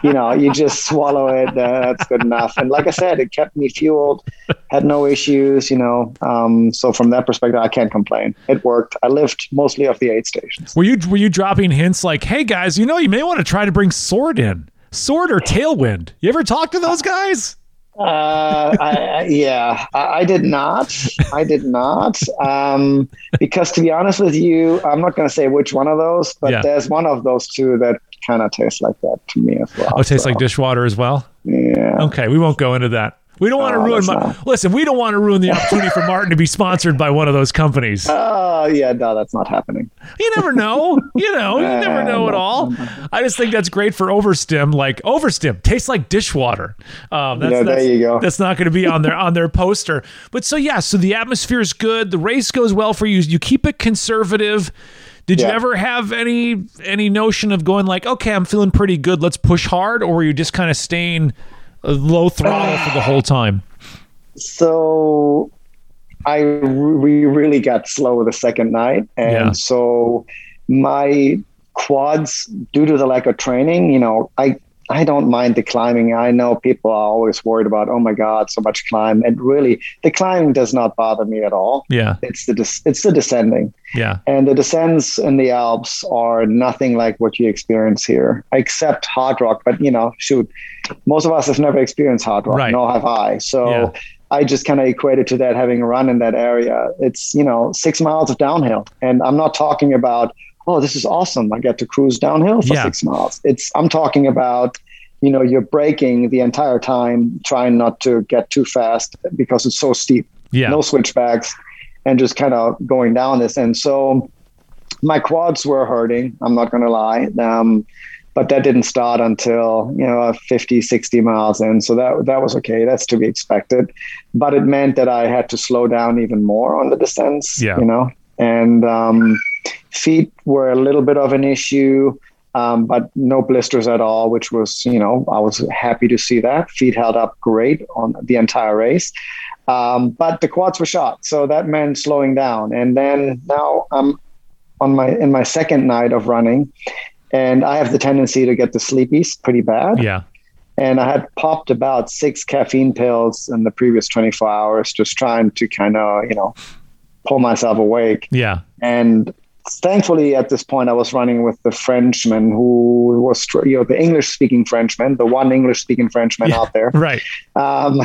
you know, you just swallow it. Uh, that's good enough. And like I said, it kept me fueled. Had no issues. You know, um, so from that perspective, I can't complain. It worked. I lived mostly off the aid stations. Were you were you dropping hints like, "Hey guys, you know, you may want to try to bring Sword in, Sword or Tailwind"? You ever talk to those guys? Uh, I, I, yeah, I, I did not. I did not. Um, because to be honest with you, I'm not going to say which one of those, but Yeah. there's one of those two that kind of tastes like that to me as well. Oh, it tastes So, like dishwater as well. Yeah. Okay, we won't go into that. We don't want to Oh, ruin. My, not- listen, we don't want to ruin the opportunity for Martin to be sponsored by one of those companies. Oh, [LAUGHS] yeah, no, that's not happening. You never know. You know, you never know at all. I just think that's great for Overstim. Like Overstim tastes like dishwater. Um, that's, Yeah, there that's, you go. That's not going to be on their on their poster. But so yeah, so the atmosphere is good. The race goes well for you. You keep it conservative. Did you ever have any any notion of going like, okay, I'm feeling pretty good. Let's push hard, or were you just kind of staying uh, low throttle for the ah. whole time? So I we really got slow the second night, and Yeah. so my quads, due to the lack of training, you know, I I don't mind the climbing. I know people are always worried about, oh my god, so much climb, and really, the climbing does not bother me at all. Yeah, It's the des- it's the descending. yeah, And the descents in the Alps are nothing like what you experience here, except Hardrock. But you know, shoot, most of us have never experienced Hardrock, Right. nor have I. So Yeah. I just kind of equated to that having run in that area. It's you know six miles of downhill, and I'm not talking about oh this is awesome. I get to cruise downhill for Yeah. six miles. It's I'm talking about you know you're braking the entire time, trying not to get too fast because it's so steep yeah. no switchbacks, and just kind of going down this. And so my quads were hurting. I'm not going to lie. Um, but that didn't start until you know 50 60 miles in so that that was okay that's to be expected but it meant that i had to slow down even more on the descents Yeah. you know and um, feet were a little bit of an issue um, but no blisters at all which was you know i was happy to see that. Feet held up great on the entire race. Um, but the quads were shot so that meant slowing down. And then now i'm on my in my second night of running and i have the tendency to get the sleepies pretty bad. Yeah. and i had popped about six caffeine pills in the previous 24 hours just trying to kind of you know pull myself awake. Yeah. and thankfully at this point i was running with the frenchman who was you know the english speaking frenchman the one english speaking frenchman Yeah. out there Right. um,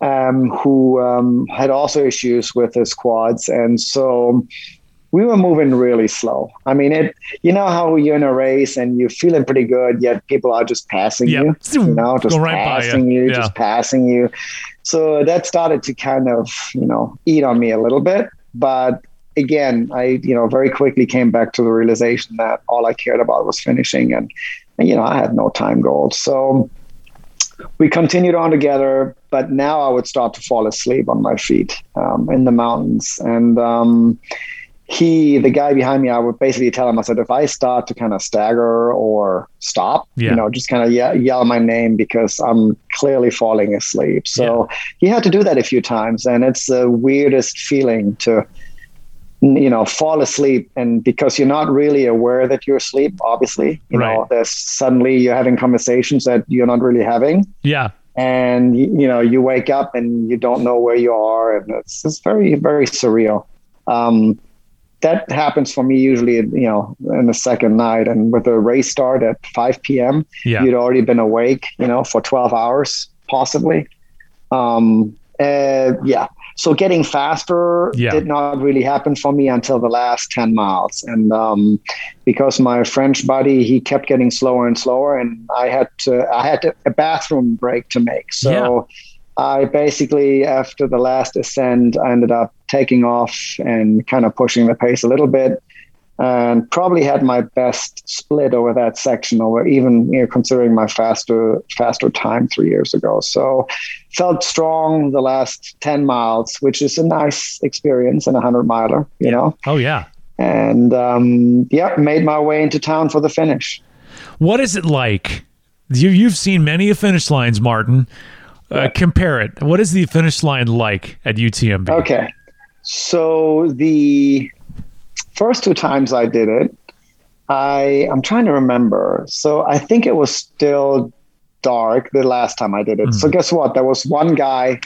um, who um, had also issues with his quads, and so we were moving really slow. I mean, it. You know how you're in a race and you're feeling pretty good, yet people are just passing Yeah. you. You know, just right passing you, Yeah. just passing you. So that started to kind of, you know, eat on me a little bit. But again, I, you know, very quickly came back to the realization that all I cared about was finishing, and, and you know, I had no time goals. So we continued on together, but now I would start to fall asleep on my feet um, in the mountains. And um, he, the guy behind me, I would basically tell him, I said, if I start to kind of stagger or stop, Yeah. you know, just kind of ye- yell my name because I'm clearly falling asleep. So he had to do that a few times. And it's the weirdest feeling to, you know, fall asleep and because you're not really aware that you're asleep, obviously, you know, there's suddenly you're having conversations that you're not really having Yeah. and you know you wake up and you don't know where you are, and it's it's very very surreal. Um, that happens for me usually, you know, in the second night. And with a race start at 5 p.m., yeah. you'd already been awake, you know, for 12 hours, possibly. Um, uh, yeah. So getting faster yeah. did not really happen for me until the last 10 miles. And um, because my French buddy, he kept getting slower and slower, and I had to, I had a bathroom break to make. So. Yeah I basically, after the last ascent, I ended up taking off and kind of pushing the pace a little bit, and probably had my best split over that section, over even you know, considering my faster faster time three years ago. So felt strong the last ten miles, which is a nice experience in a hundred miler. You know. Oh yeah. And um, yeah, made my way into town for the finish. What is it like? You, you've seen many finish lines, Martin. Uh, compare it. What is the finish line like at UTMB? Okay. So the first two times I did it, I I'm trying to remember. So I think it was still dark the last time I did it. Mm. So guess what? There was one guy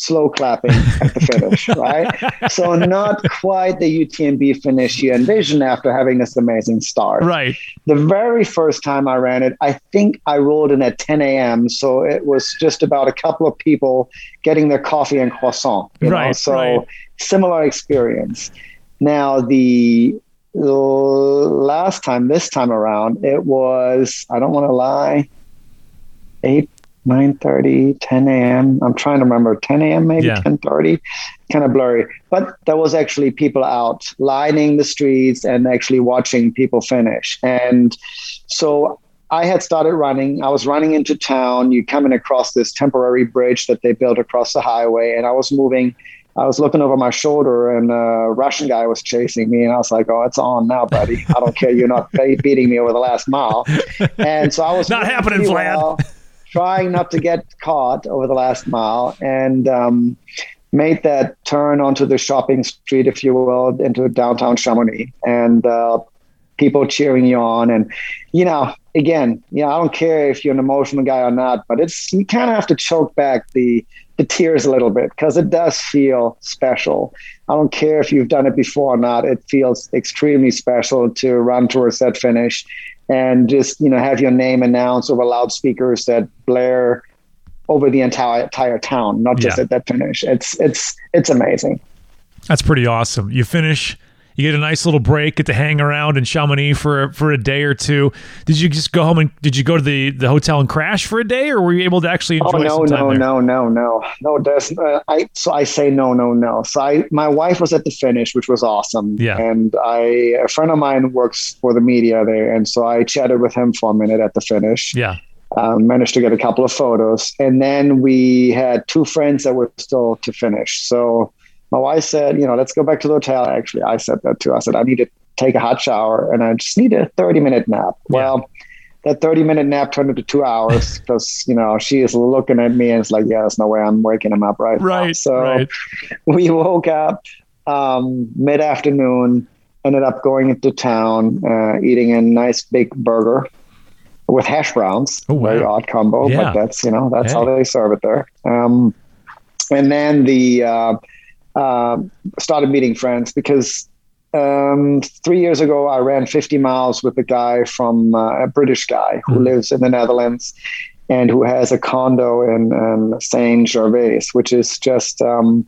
slow clapping at the finish, [LAUGHS] right? So not quite the UTMB finish you envision after having this amazing start. Right. The very first time I ran it, I think I rolled in at 10 a.m. So it was just about a couple of people getting their coffee and croissant. right. Know? So right. similar experience. Now the last time, this time around, it was, I don't want to lie, eight 9.30 10 a.m i'm trying to remember 10 a.m maybe yeah. 10.30 kind of blurry. But there was actually people out lining the streets and actually watching people finish. And so i had started running. I was running into town. You coming across this temporary bridge that they built across the highway and i was moving I was looking over my shoulder and a Russian guy was chasing me and I was like, oh, it's on now, buddy. I don't care. You're not beating me over the last mile. And so I was [LAUGHS] not happening, Vlad. Well trying not to get caught over the last mile and um, made that turn onto the shopping street, if you will, into downtown Chamonix. And uh, people cheering you on. And, you know, again, you know, I don't care if you're an emotional guy or not, but it's, you kind of have to choke back the, the tears a little bit because it does feel special. I don't care if you've done it before or not. It feels extremely special to run towards that finish and just you know have your name announced over loudspeakers that blare over the entire entire town, not just yeah. at that finish. It's it's it's amazing. That's pretty awesome. You finish you get a nice little break, get to hang around in Chamonix for for a day or two. Did you just go home and did you go to the, the hotel and crash for a day, or were you able to actually enjoy? Oh no, no, there? no, no, no, no. There's, uh, I so I say no, no, no. So I my wife was at the finish, which was awesome. Yeah, and I a friend of mine works for the media there, and so I chatted with him for a minute at the finish. Yeah. Um, managed to get a couple of photos, and then we had two friends that were still to finish. So my wife said, you know, let's go back to the hotel. Actually, I said that too. I said, I need to take a hot shower and I just need a 30 minute nap. Yeah. Well, that 30 minute nap turned into two hours [LAUGHS] because, you know, she is looking at me and it's like, yeah, there's no way I'm waking him up right, right now. So right. [LAUGHS] we woke up um, mid afternoon, ended up going into town, uh, eating a nice big burger with hash browns. Oh, wow. Very odd combo, yeah. but that's, you know, that's hey. how they serve it there. Um, and then the, uh, um, started meeting friends because um, three years ago I ran 50 miles with a guy from uh, a British guy who mm. lives in the Netherlands and who has a condo in, in Saint Gervais, which is just um,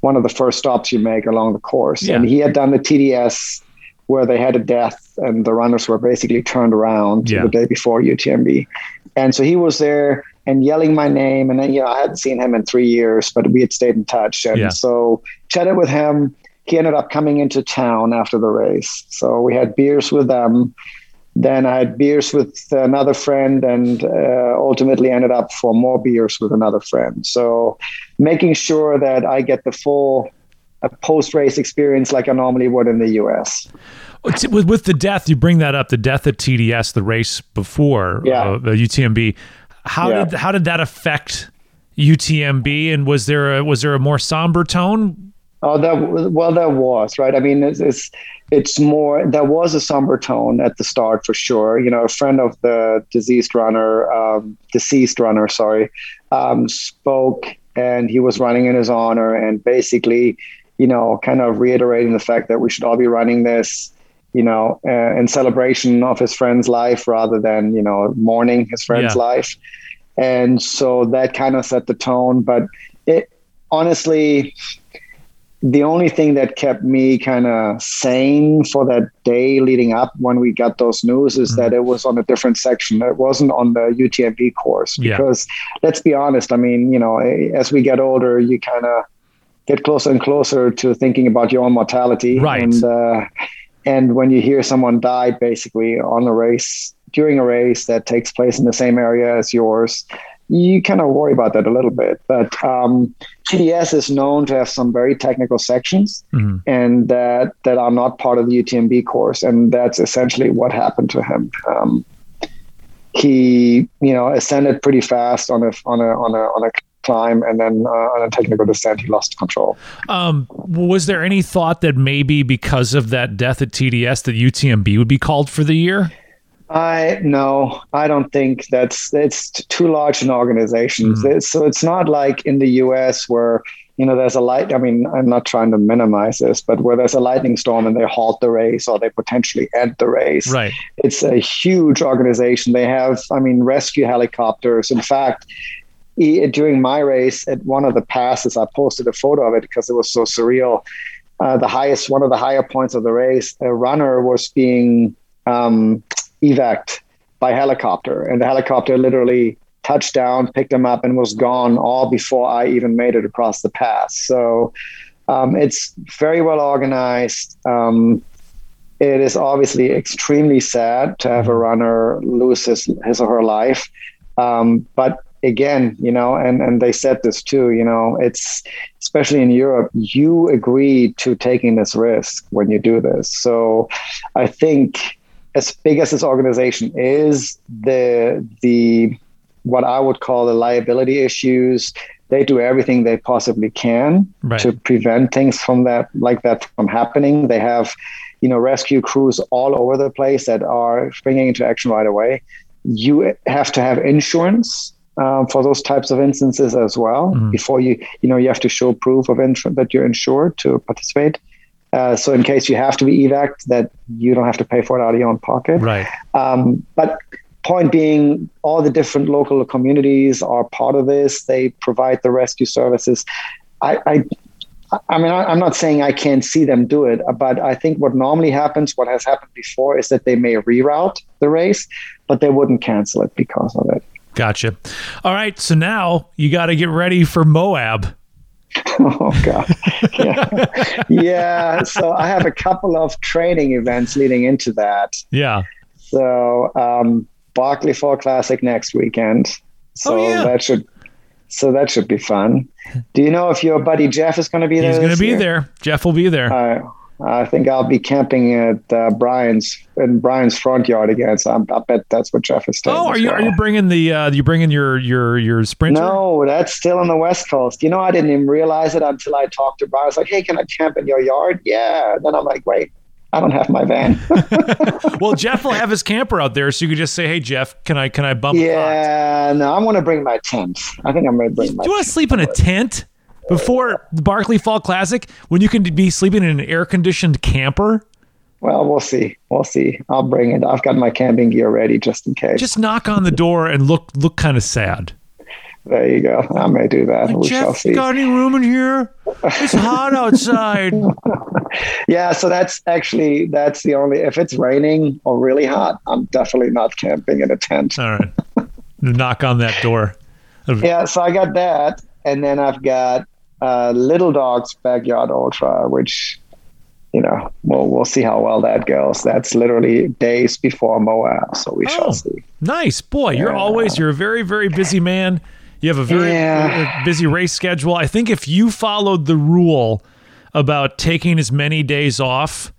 one of the first stops you make along the course. Yeah. And he had done the TDS where they had a death and the runners were basically turned around yeah. the day before UTMB. And so he was there and yelling my name. And then, you know, I hadn't seen him in three years, but we had stayed in touch. And yeah. so chatted with him. He ended up coming into town after the race. So we had beers with them. Then I had beers with another friend and uh, ultimately ended up for more beers with another friend. So making sure that I get the full uh, post race experience like I normally would in the US. With, with the death, you bring that up, the death at TDS, the race before yeah. uh, the UTMB. How yeah. did how did that affect UTMB? And was there a was there a more somber tone? Oh, that well, that was right. I mean, it's, it's it's more. There was a somber tone at the start for sure. You know, a friend of the deceased runner, um, deceased runner, sorry, um, spoke and he was running in his honor and basically, you know, kind of reiterating the fact that we should all be running this, you know, uh, in celebration of his friend's life rather than, you know, mourning his friend's yeah. life. And so that kind of set the tone. But it honestly, the only thing that kept me kind of sane for that day leading up when we got those news is mm-hmm. that it was on a different section. It wasn't on the UTMB course because yeah. let's be honest. I mean, you know, as we get older, you kind of get closer and closer to thinking about your own mortality. Right. And, uh, and when you hear someone died basically on a race during a race that takes place in the same area as yours, you kind of worry about that a little bit. But um, TDS is known to have some very technical sections mm-hmm. and that that are not part of the UTMB course, and that's essentially what happened to him. Um, he, you know, ascended pretty fast on a on a on a on a climb, and then uh, on a technical descent, he lost control. Um, was there any thought that maybe because of that death at TDS, that UTMB would be called for the year? I no, I don't think that's it's too large an organization. Mm-hmm. It's, so it's not like in the U.S. where you know there's a light. I mean, I'm not trying to minimize this, but where there's a lightning storm and they halt the race or they potentially end the race. Right. It's a huge organization. They have, I mean, rescue helicopters. In fact. During my race at one of the passes, I posted a photo of it because it was so surreal. Uh, the highest, one of the higher points of the race, a runner was being um, evac by helicopter, and the helicopter literally touched down, picked him up, and was gone all before I even made it across the pass. So um, it's very well organized. Um, it is obviously extremely sad to have a runner lose his, his or her life. Um, but again, you know, and, and they said this too, you know, it's especially in Europe, you agree to taking this risk when you do this. So I think as big as this organization is, the the what I would call the liability issues, they do everything they possibly can right. to prevent things from that like that from happening. They have, you know, rescue crews all over the place that are springing into action right away. You have to have insurance um, for those types of instances as well mm-hmm. before you you know you have to show proof of insurance that you're insured to participate uh, so in case you have to be evac, that you don't have to pay for it out of your own pocket. Right. Um, but point being, all the different local communities are part of this. They provide the rescue services. I, I I mean, I, am not saying I can't see them do it, but I think what normally happens, what has happened before, is that they may reroute the race, but they wouldn't cancel it because of it. Gotcha. All right. So now you got to get ready for Moab. [LAUGHS] oh god yeah. [LAUGHS] yeah so i have a couple of training events leading into that yeah so um barkley fall classic next weekend so oh, yeah. that should so that should be fun do you know if your buddy jeff is going to be there he's going to be there jeff will be there uh, I think I'll be camping at uh, Brian's in Brian's front yard again. So I'm, i bet that's what Jeff is doing. Oh, are you well. are you bringing the uh, you bringing your your your sprinter? No, that's still on the west coast. You know, I didn't even realize it until I talked to Brian. I was like, "Hey, can I camp in your yard?" Yeah. Then I'm like, "Wait, I don't have my van. [LAUGHS] [LAUGHS] well, Jeff will have his camper out there, so you could just say, "Hey, Jeff, can I can I bump?" Yeah, no, I'm going to bring my tent. I think I'm going to bring. My Do you want to sleep in a tent? Before the Barkley Fall Classic when you can be sleeping in an air conditioned camper? Well, we'll see. We'll see. I'll bring it. I've got my camping gear ready just in case. Just knock on the door and look look kind of sad. There you go. I may do that. Like, we Jeff, shall see. Got any room in here? It's hot outside. [LAUGHS] yeah, so that's actually that's the only. If it's raining or really hot, I'm definitely not camping in a tent. All right. knock on that door. [LAUGHS] yeah, so I got that, and then I've got uh, Little Dog's Backyard Ultra, which you know we'll we'll see how well that goes. That's literally days before Moab, so we oh, shall see. Nice boy, you're always you're a very very busy man. You have a very yeah. busy race schedule. I think if you followed the rule about taking as many days off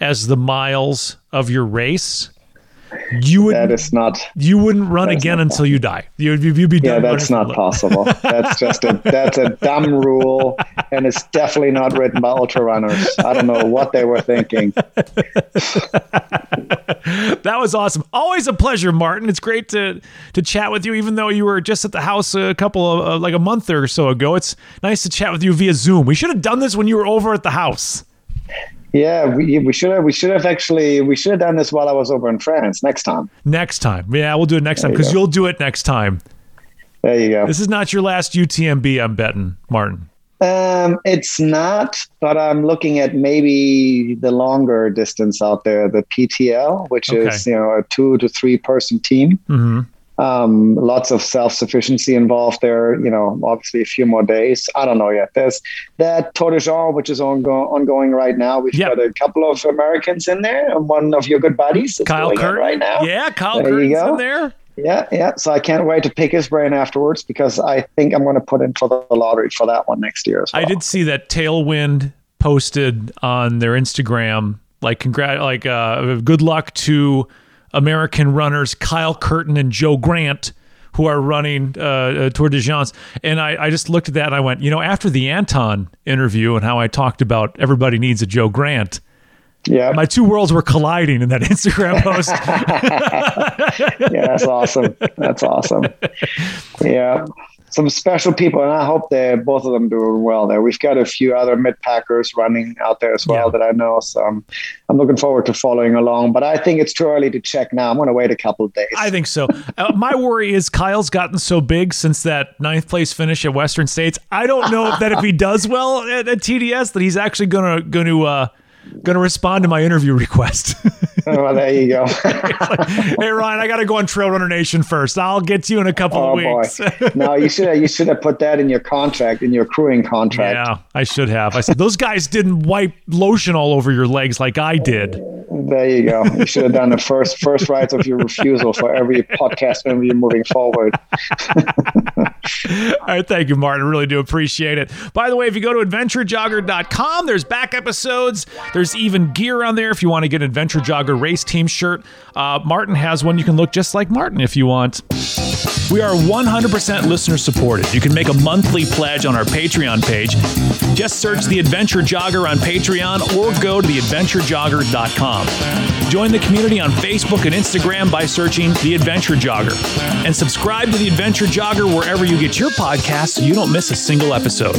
as the miles of your race, you would that is not you wouldn't run again until you die you, you'd be yeah that's not [LAUGHS] possible that's just a that's a dumb rule and it's definitely not written by ultra runners i don't know what they were thinking [LAUGHS] that was awesome. Always a pleasure, Martin. It's great to to chat with you, even though you were just at the house a couple of uh, like a month or so ago. It's nice to chat with you via Zoom. We should have done this when you were over at the house. Yeah, we, we should have we should have actually we should have done this while I was over in France. Next time. Next time, yeah, we'll do it next time because you you'll do it next time. There you go. This is not your last UTMB, I'm betting, Martin. Um, it's not, but I'm looking at maybe the longer distance out there, the PTL, which okay. is you know a two to three person team. Mm-hmm. Um, lots of self sufficiency involved there. You know, obviously a few more days. I don't know yet. There's that Tor des Géants, which is ongo- ongoing right now. We've yep. got a couple of Americans in there, and one of your good buddies Kyle Curtin right now. Yeah, Kyle there Curtin's in there. Yeah, yeah. So I can't wait to pick his brain afterwards because I think I'm going to put in for the lottery for that one next year. Well. I did see that Tailwind posted on their Instagram, like congrat, like uh, good luck to American runners Kyle Curtin and Joe Grant who are running uh, uh, Tour de France. And I, I just looked at that and I went, you know, after the Anton interview and how I talked about everybody needs a Joe Grant, yeah. My two worlds were colliding in that [LAUGHS] Instagram post. [LAUGHS] yeah, that's awesome. That's awesome. Yeah. Some special people, and I hope they both of them doing well there. We've got a few other mid packers running out there as well yeah. that I know. So I'm, I'm looking forward to following along. But I think it's too early to check now. I'm going to wait a couple days. I think so. uh, my worry is Kyle's gotten so big since that ninth place finish at Western States. I don't know that if he does well at, at TDS, that he's actually going to going to. Uh, going to respond to my interview request. [LAUGHS] oh, [LAUGHS] well, there you go. like, [LAUGHS] hey Ryan, I got to go on Trail Runner Nation first. I'll get to you in a couple oh, of weeks. no, you [LAUGHS] should have, you should have put that in your contract, in your crewing contract. Yeah, I should have. I said those guys didn't wipe lotion all over your legs like I did. There you go. You should have done the first first rights of your refusal for every podcast interview moving forward. All right, thank you, Martin. Really do appreciate it. By the way, if you go to adventurejogger.com, there's back episodes. There's even gear on there if you want to get Adventure Jogger race team shirt. Uh, Martin has one. You can look just like Martin if you want. We are 100% listener supported. You can make a monthly pledge on our Patreon page. Just search The Adventure Jogger on Patreon or go to theadventurejogger.com. Join the community on Facebook and Instagram by searching The Adventure Jogger. And subscribe to The Adventure Jogger wherever you get your podcasts so you don't miss a single episode.